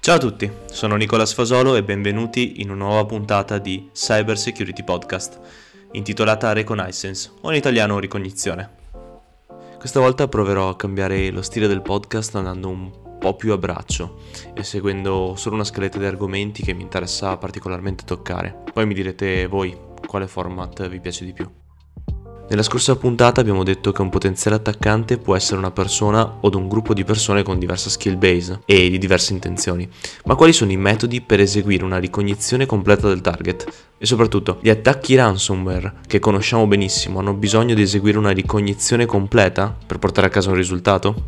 Ciao a tutti, sono Nicola Sfasolo e benvenuti in una nuova puntata di Cyber Security Podcast, intitolata Reconnaissance, o in italiano ricognizione. Questa volta proverò a cambiare lo stile del podcast andando un po' più a braccio e seguendo solo una scaletta di argomenti che mi interessa particolarmente toccare. Poi mi direte voi quale format vi piace di più. Nella scorsa puntata abbiamo detto che un potenziale attaccante può essere una persona o un gruppo di persone con diversa skill base e di diverse intenzioni. Ma quali sono i metodi per eseguire una ricognizione completa del target? E soprattutto, gli attacchi ransomware, che conosciamo benissimo, hanno bisogno di eseguire una ricognizione completa per portare a casa un risultato?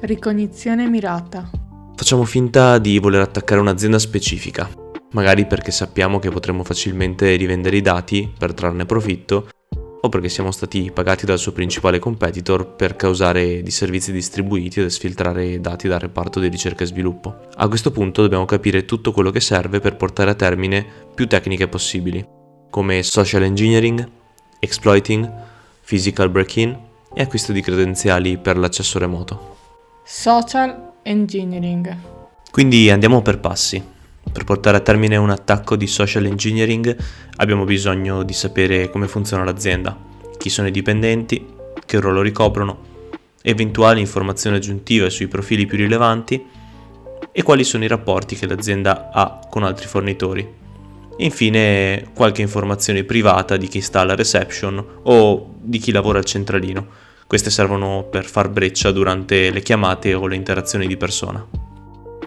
Ricognizione mirata. Facciamo finta di voler attaccare un'azienda specifica, magari perché sappiamo che potremo facilmente rivendere i dati per trarne profitto o perché siamo stati pagati dal suo principale competitor per causare di servizi distribuiti ed esfiltrare dati dal reparto di ricerca e sviluppo. A questo punto dobbiamo capire tutto quello che serve per portare a termine più tecniche possibili, come social engineering, exploiting, physical break-in e acquisto di credenziali per l'accesso remoto. Social engineering. Quindi andiamo per passi. Per portare a termine un attacco di social engineering abbiamo bisogno di sapere come funziona l'azienda, chi sono i dipendenti, che ruolo ricoprono, eventuali informazioni aggiuntive sui profili più rilevanti e quali sono i rapporti che l'azienda ha con altri fornitori. Infine qualche informazione privata di chi sta alla reception o di chi lavora al centralino. Queste servono per far breccia durante le chiamate o le interazioni di persona.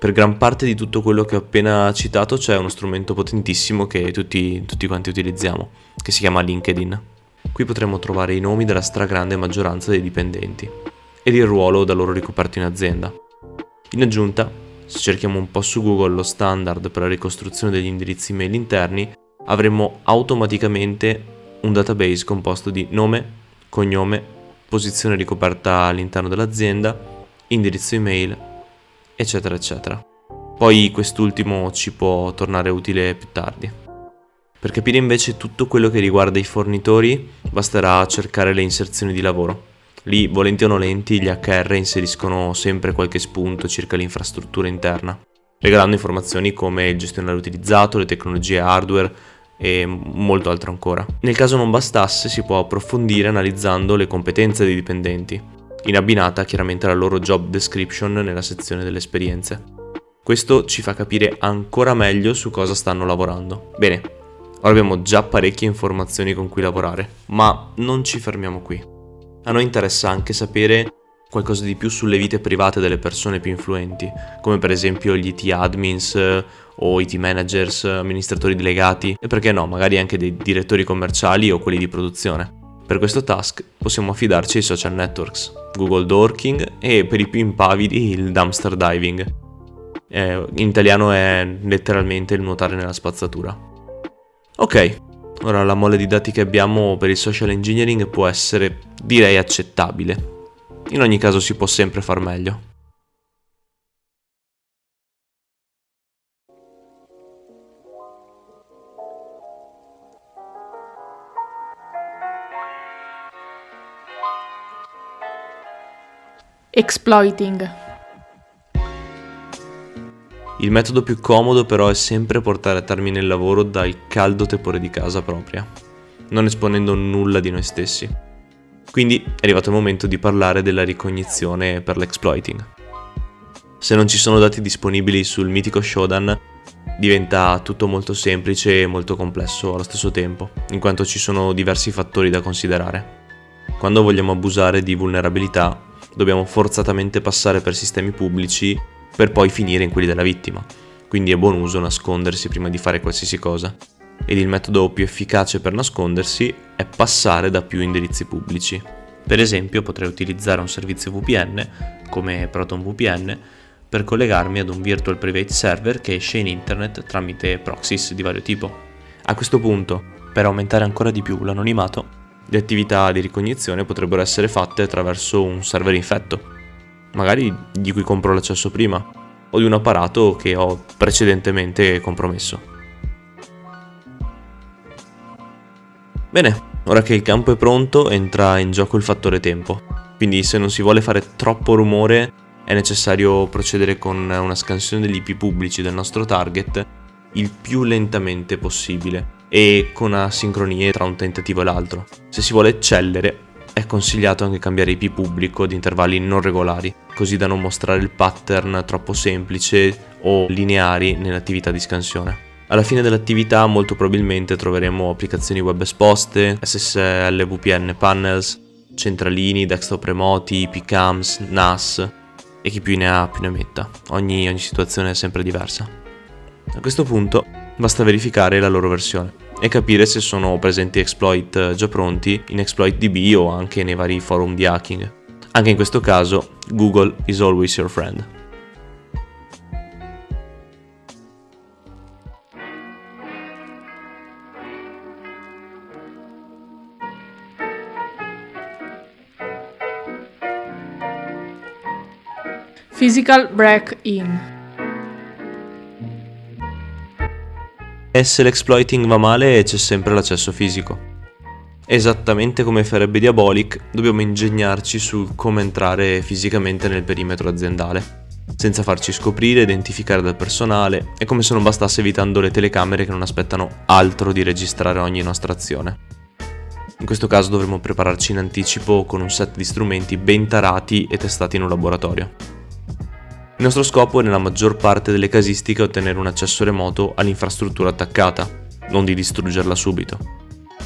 Per gran parte di tutto quello che ho appena citato c'è uno strumento potentissimo che tutti, tutti quanti utilizziamo, che si chiama LinkedIn. Qui potremo trovare i nomi della stragrande maggioranza dei dipendenti ed il ruolo da loro ricoperto in azienda. In aggiunta, se cerchiamo un po' su Google lo standard per la ricostruzione degli indirizzi mail interni, avremo automaticamente un database composto di nome, cognome, posizione ricoperta all'interno dell'azienda, indirizzo email eccetera eccetera. Poi quest'ultimo ci può tornare utile più tardi. Per capire invece tutto quello che riguarda i fornitori basterà cercare le inserzioni di lavoro. Lì, volenti o nolenti, gli HR inseriscono sempre qualche spunto circa l'infrastruttura interna, regalando informazioni come il gestionale utilizzato, le tecnologie hardware e molto altro ancora. Nel caso non bastasse, si può approfondire analizzando le competenze dei dipendenti, in abbinata chiaramente alla loro job description nella sezione delle esperienze. Questo ci fa capire ancora meglio su cosa stanno lavorando. Bene, ora abbiamo già parecchie informazioni con cui lavorare, ma non ci fermiamo qui. A noi interessa anche sapere qualcosa di più sulle vite private delle persone più influenti, come per esempio gli IT admins o IT managers, amministratori delegati e perché no, magari anche dei direttori commerciali o quelli di produzione. Per questo task possiamo affidarci ai social networks, Google Dorking e per i più impavidi il dumpster diving. Eh, in italiano è letteralmente il nuotare nella spazzatura. Ok, ora la mole di dati che abbiamo per il social engineering può essere, direi, accettabile. In ogni caso si può sempre far meglio. Exploiting. Il metodo più comodo però è sempre portare a termine il lavoro dal caldo tepore di casa propria, non esponendo nulla di noi stessi. Quindi è arrivato il momento di parlare della ricognizione per l'exploiting. Se non ci sono dati disponibili sul mitico Shodan, diventa tutto molto semplice e molto complesso allo stesso tempo, in quanto ci sono diversi fattori da considerare. Quando vogliamo abusare di vulnerabilità, dobbiamo forzatamente passare per sistemi pubblici per poi finire in quelli della vittima. Quindi è buon uso nascondersi prima di fare qualsiasi cosa. Ed il metodo più efficace per nascondersi è passare da più indirizzi pubblici. Per esempio potrei utilizzare un servizio VPN, come ProtonVPN, per collegarmi ad un virtual private server che esce in internet tramite proxies di vario tipo. A questo punto, per aumentare ancora di più l'anonimato, le attività di ricognizione potrebbero essere fatte attraverso un server infetto, magari di cui compro l'accesso prima, o di un apparato che ho precedentemente compromesso. Bene, ora che il campo è pronto entra in gioco il fattore tempo, quindi se non si vuole fare troppo rumore è necessario procedere con una scansione degli IP pubblici del nostro target il più lentamente possibile e con asincronie tra un tentativo e l'altro. Se si vuole eccellere, è consigliato anche cambiare IP pubblico ad intervalli non regolari, così da non mostrare il pattern troppo semplice o lineari nell'attività di scansione. Alla fine dell'attività molto probabilmente troveremo applicazioni web esposte, SSL VPN panels, centralini, desktop remoti, PCAMs, NAS e chi più ne ha più ne metta. Ogni, ogni situazione è sempre diversa. A questo punto basta verificare la loro versione e capire se sono presenti exploit già pronti in ExploitDB o anche nei vari forum di hacking. Anche in questo caso Google is always your friend. Physical break-in. E se l'exploiting va male c'è sempre l'accesso fisico. Esattamente come farebbe Diabolic, dobbiamo ingegnarci su come entrare fisicamente nel perimetro aziendale, senza farci scoprire, identificare dal personale e come se non bastasse evitando le telecamere che non aspettano altro di registrare ogni nostra azione. In questo caso dovremo prepararci in anticipo con un set di strumenti ben tarati e testati in un laboratorio. Il nostro scopo è nella maggior parte delle casistiche ottenere un accesso remoto all'infrastruttura attaccata, non di distruggerla subito.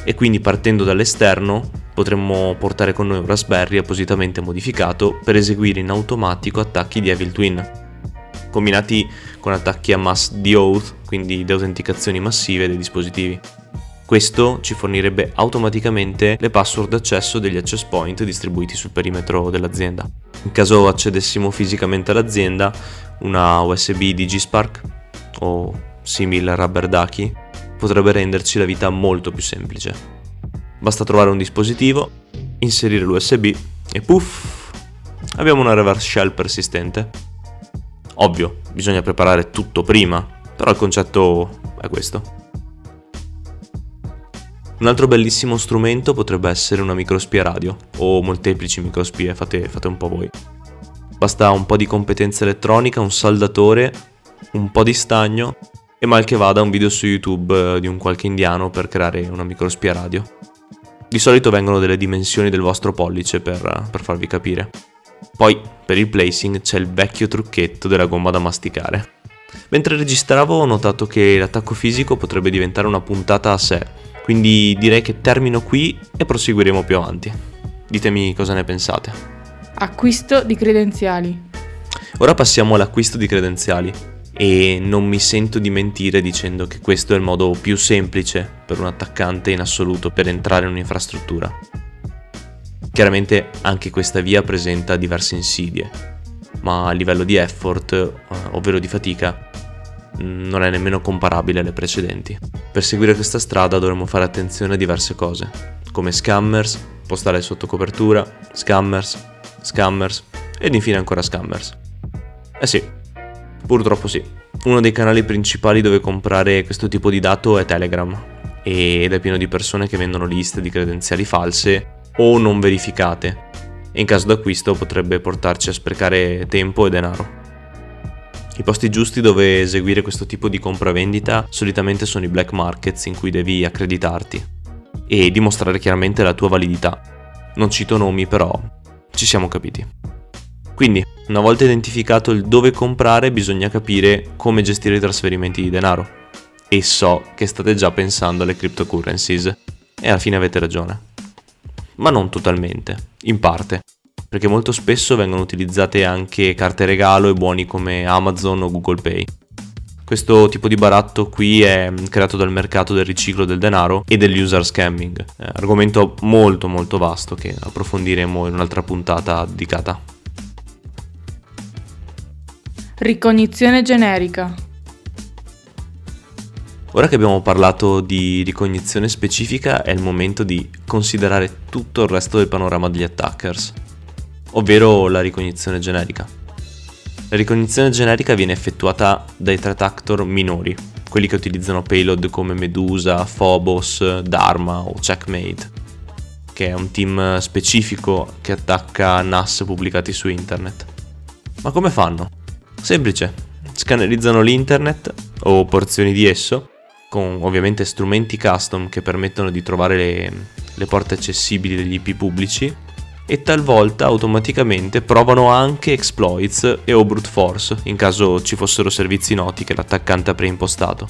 E quindi partendo dall'esterno potremmo portare con noi un Raspberry appositamente modificato per eseguire in automatico attacchi di Evil Twin, combinati con attacchi a mass de-oath, quindi deautenticazioni massive dei dispositivi. Questo ci fornirebbe automaticamente le password d'accesso degli access point distribuiti sul perimetro dell'azienda. In caso accedessimo fisicamente all'azienda, una USB DigiSpark o simile Rubber Ducky potrebbe renderci la vita molto più semplice. Basta trovare un dispositivo, inserire l'USB e puff, abbiamo una reverse shell persistente. Ovvio, bisogna preparare tutto prima, però il concetto è questo. Un altro bellissimo strumento potrebbe essere una microspia radio o molteplici microspie, fate, fate un po' voi. Basta un po' di competenza elettronica, un saldatore, un po' di stagno e mal che vada un video su YouTube eh, di un qualche indiano per creare una microspia radio. Di solito vengono delle dimensioni del vostro pollice per, per farvi capire. Poi, per il placing, c'è il vecchio trucchetto della gomma da masticare. Mentre registravo ho notato che l'attacco fisico potrebbe diventare una puntata a sé quindi direi che termino qui e proseguiremo più avanti. Ditemi cosa ne pensate. Acquisto di credenziali. Ora passiamo all'acquisto di credenziali e non mi sento di mentire dicendo che questo è il modo più semplice per un attaccante in assoluto per entrare in un'infrastruttura. Chiaramente anche questa via presenta diverse insidie, ma a livello di effort, eh, ovvero di fatica, non è nemmeno comparabile alle precedenti. Per seguire questa strada dovremo fare attenzione a diverse cose, come scammers, postale sotto copertura, scammers, scammers ed infine ancora scammers. Eh sì, purtroppo sì. Uno dei canali principali dove comprare questo tipo di dato è Telegram ed è pieno di persone che vendono liste di credenziali false o non verificate e in caso d'acquisto potrebbe portarci a sprecare tempo e denaro. I posti giusti dove eseguire questo tipo di compravendita solitamente sono i black markets in cui devi accreditarti e dimostrare chiaramente la tua validità. Non cito nomi però ci siamo capiti. Quindi, una volta identificato il dove comprare, bisogna capire come gestire i trasferimenti di denaro. E so che state già pensando alle cryptocurrencies. E alla fine avete ragione. Ma non totalmente, in parte perché molto spesso vengono utilizzate anche carte regalo e buoni come Amazon o Google Pay. Questo tipo di baratto qui è creato dal mercato del riciclo del denaro e dell'user scamming, eh, argomento molto molto vasto che approfondiremo in un'altra puntata dedicata. Ricognizione generica. Ora che abbiamo parlato di ricognizione specifica è il momento di considerare tutto il resto del panorama degli attackers ovvero la ricognizione generica. La ricognizione generica viene effettuata dai threat actor minori, quelli che utilizzano payload come Medusa, Phobos, Dharma o Checkmate, che è un team specifico che attacca NAS pubblicati su internet. Ma come fanno? Semplice, scannerizzano l'internet o porzioni di esso con ovviamente strumenti custom che permettono di trovare le, le porte accessibili degli IP pubblici e talvolta automaticamente provano anche exploits e o brute force in caso ci fossero servizi noti che l'attaccante ha preimpostato.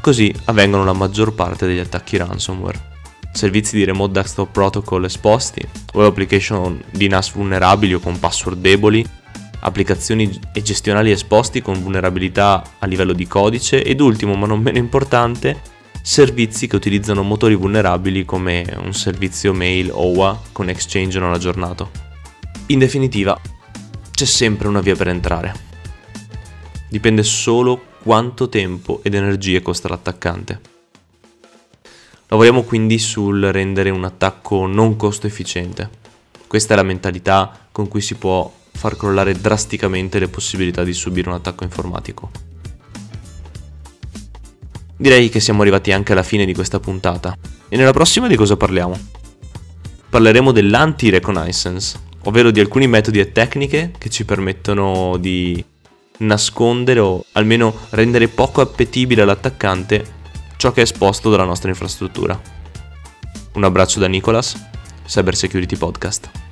Così avvengono la maggior parte degli attacchi ransomware. Servizi di remote desktop protocol esposti, web application di NAS vulnerabili o con password deboli, applicazioni e gestionali esposti con vulnerabilità a livello di codice ed ultimo ma non meno importante, servizi che utilizzano motori vulnerabili come un servizio mail OWA con Exchange non aggiornato. In definitiva, c'è sempre una via per entrare. Dipende solo quanto tempo ed energie costa l'attaccante. Lavoriamo quindi sul rendere un attacco non costo efficiente. Questa è la mentalità con cui si può far crollare drasticamente le possibilità di subire un attacco informatico. Direi che siamo arrivati anche alla fine di questa puntata. E nella prossima di cosa parliamo? Parleremo dell'anti-reconnaissance, ovvero di alcuni metodi e tecniche che ci permettono di nascondere o almeno rendere poco appetibile all'attaccante ciò che è esposto dalla nostra infrastruttura. Un abbraccio da Nicolas, Cyber Security Podcast.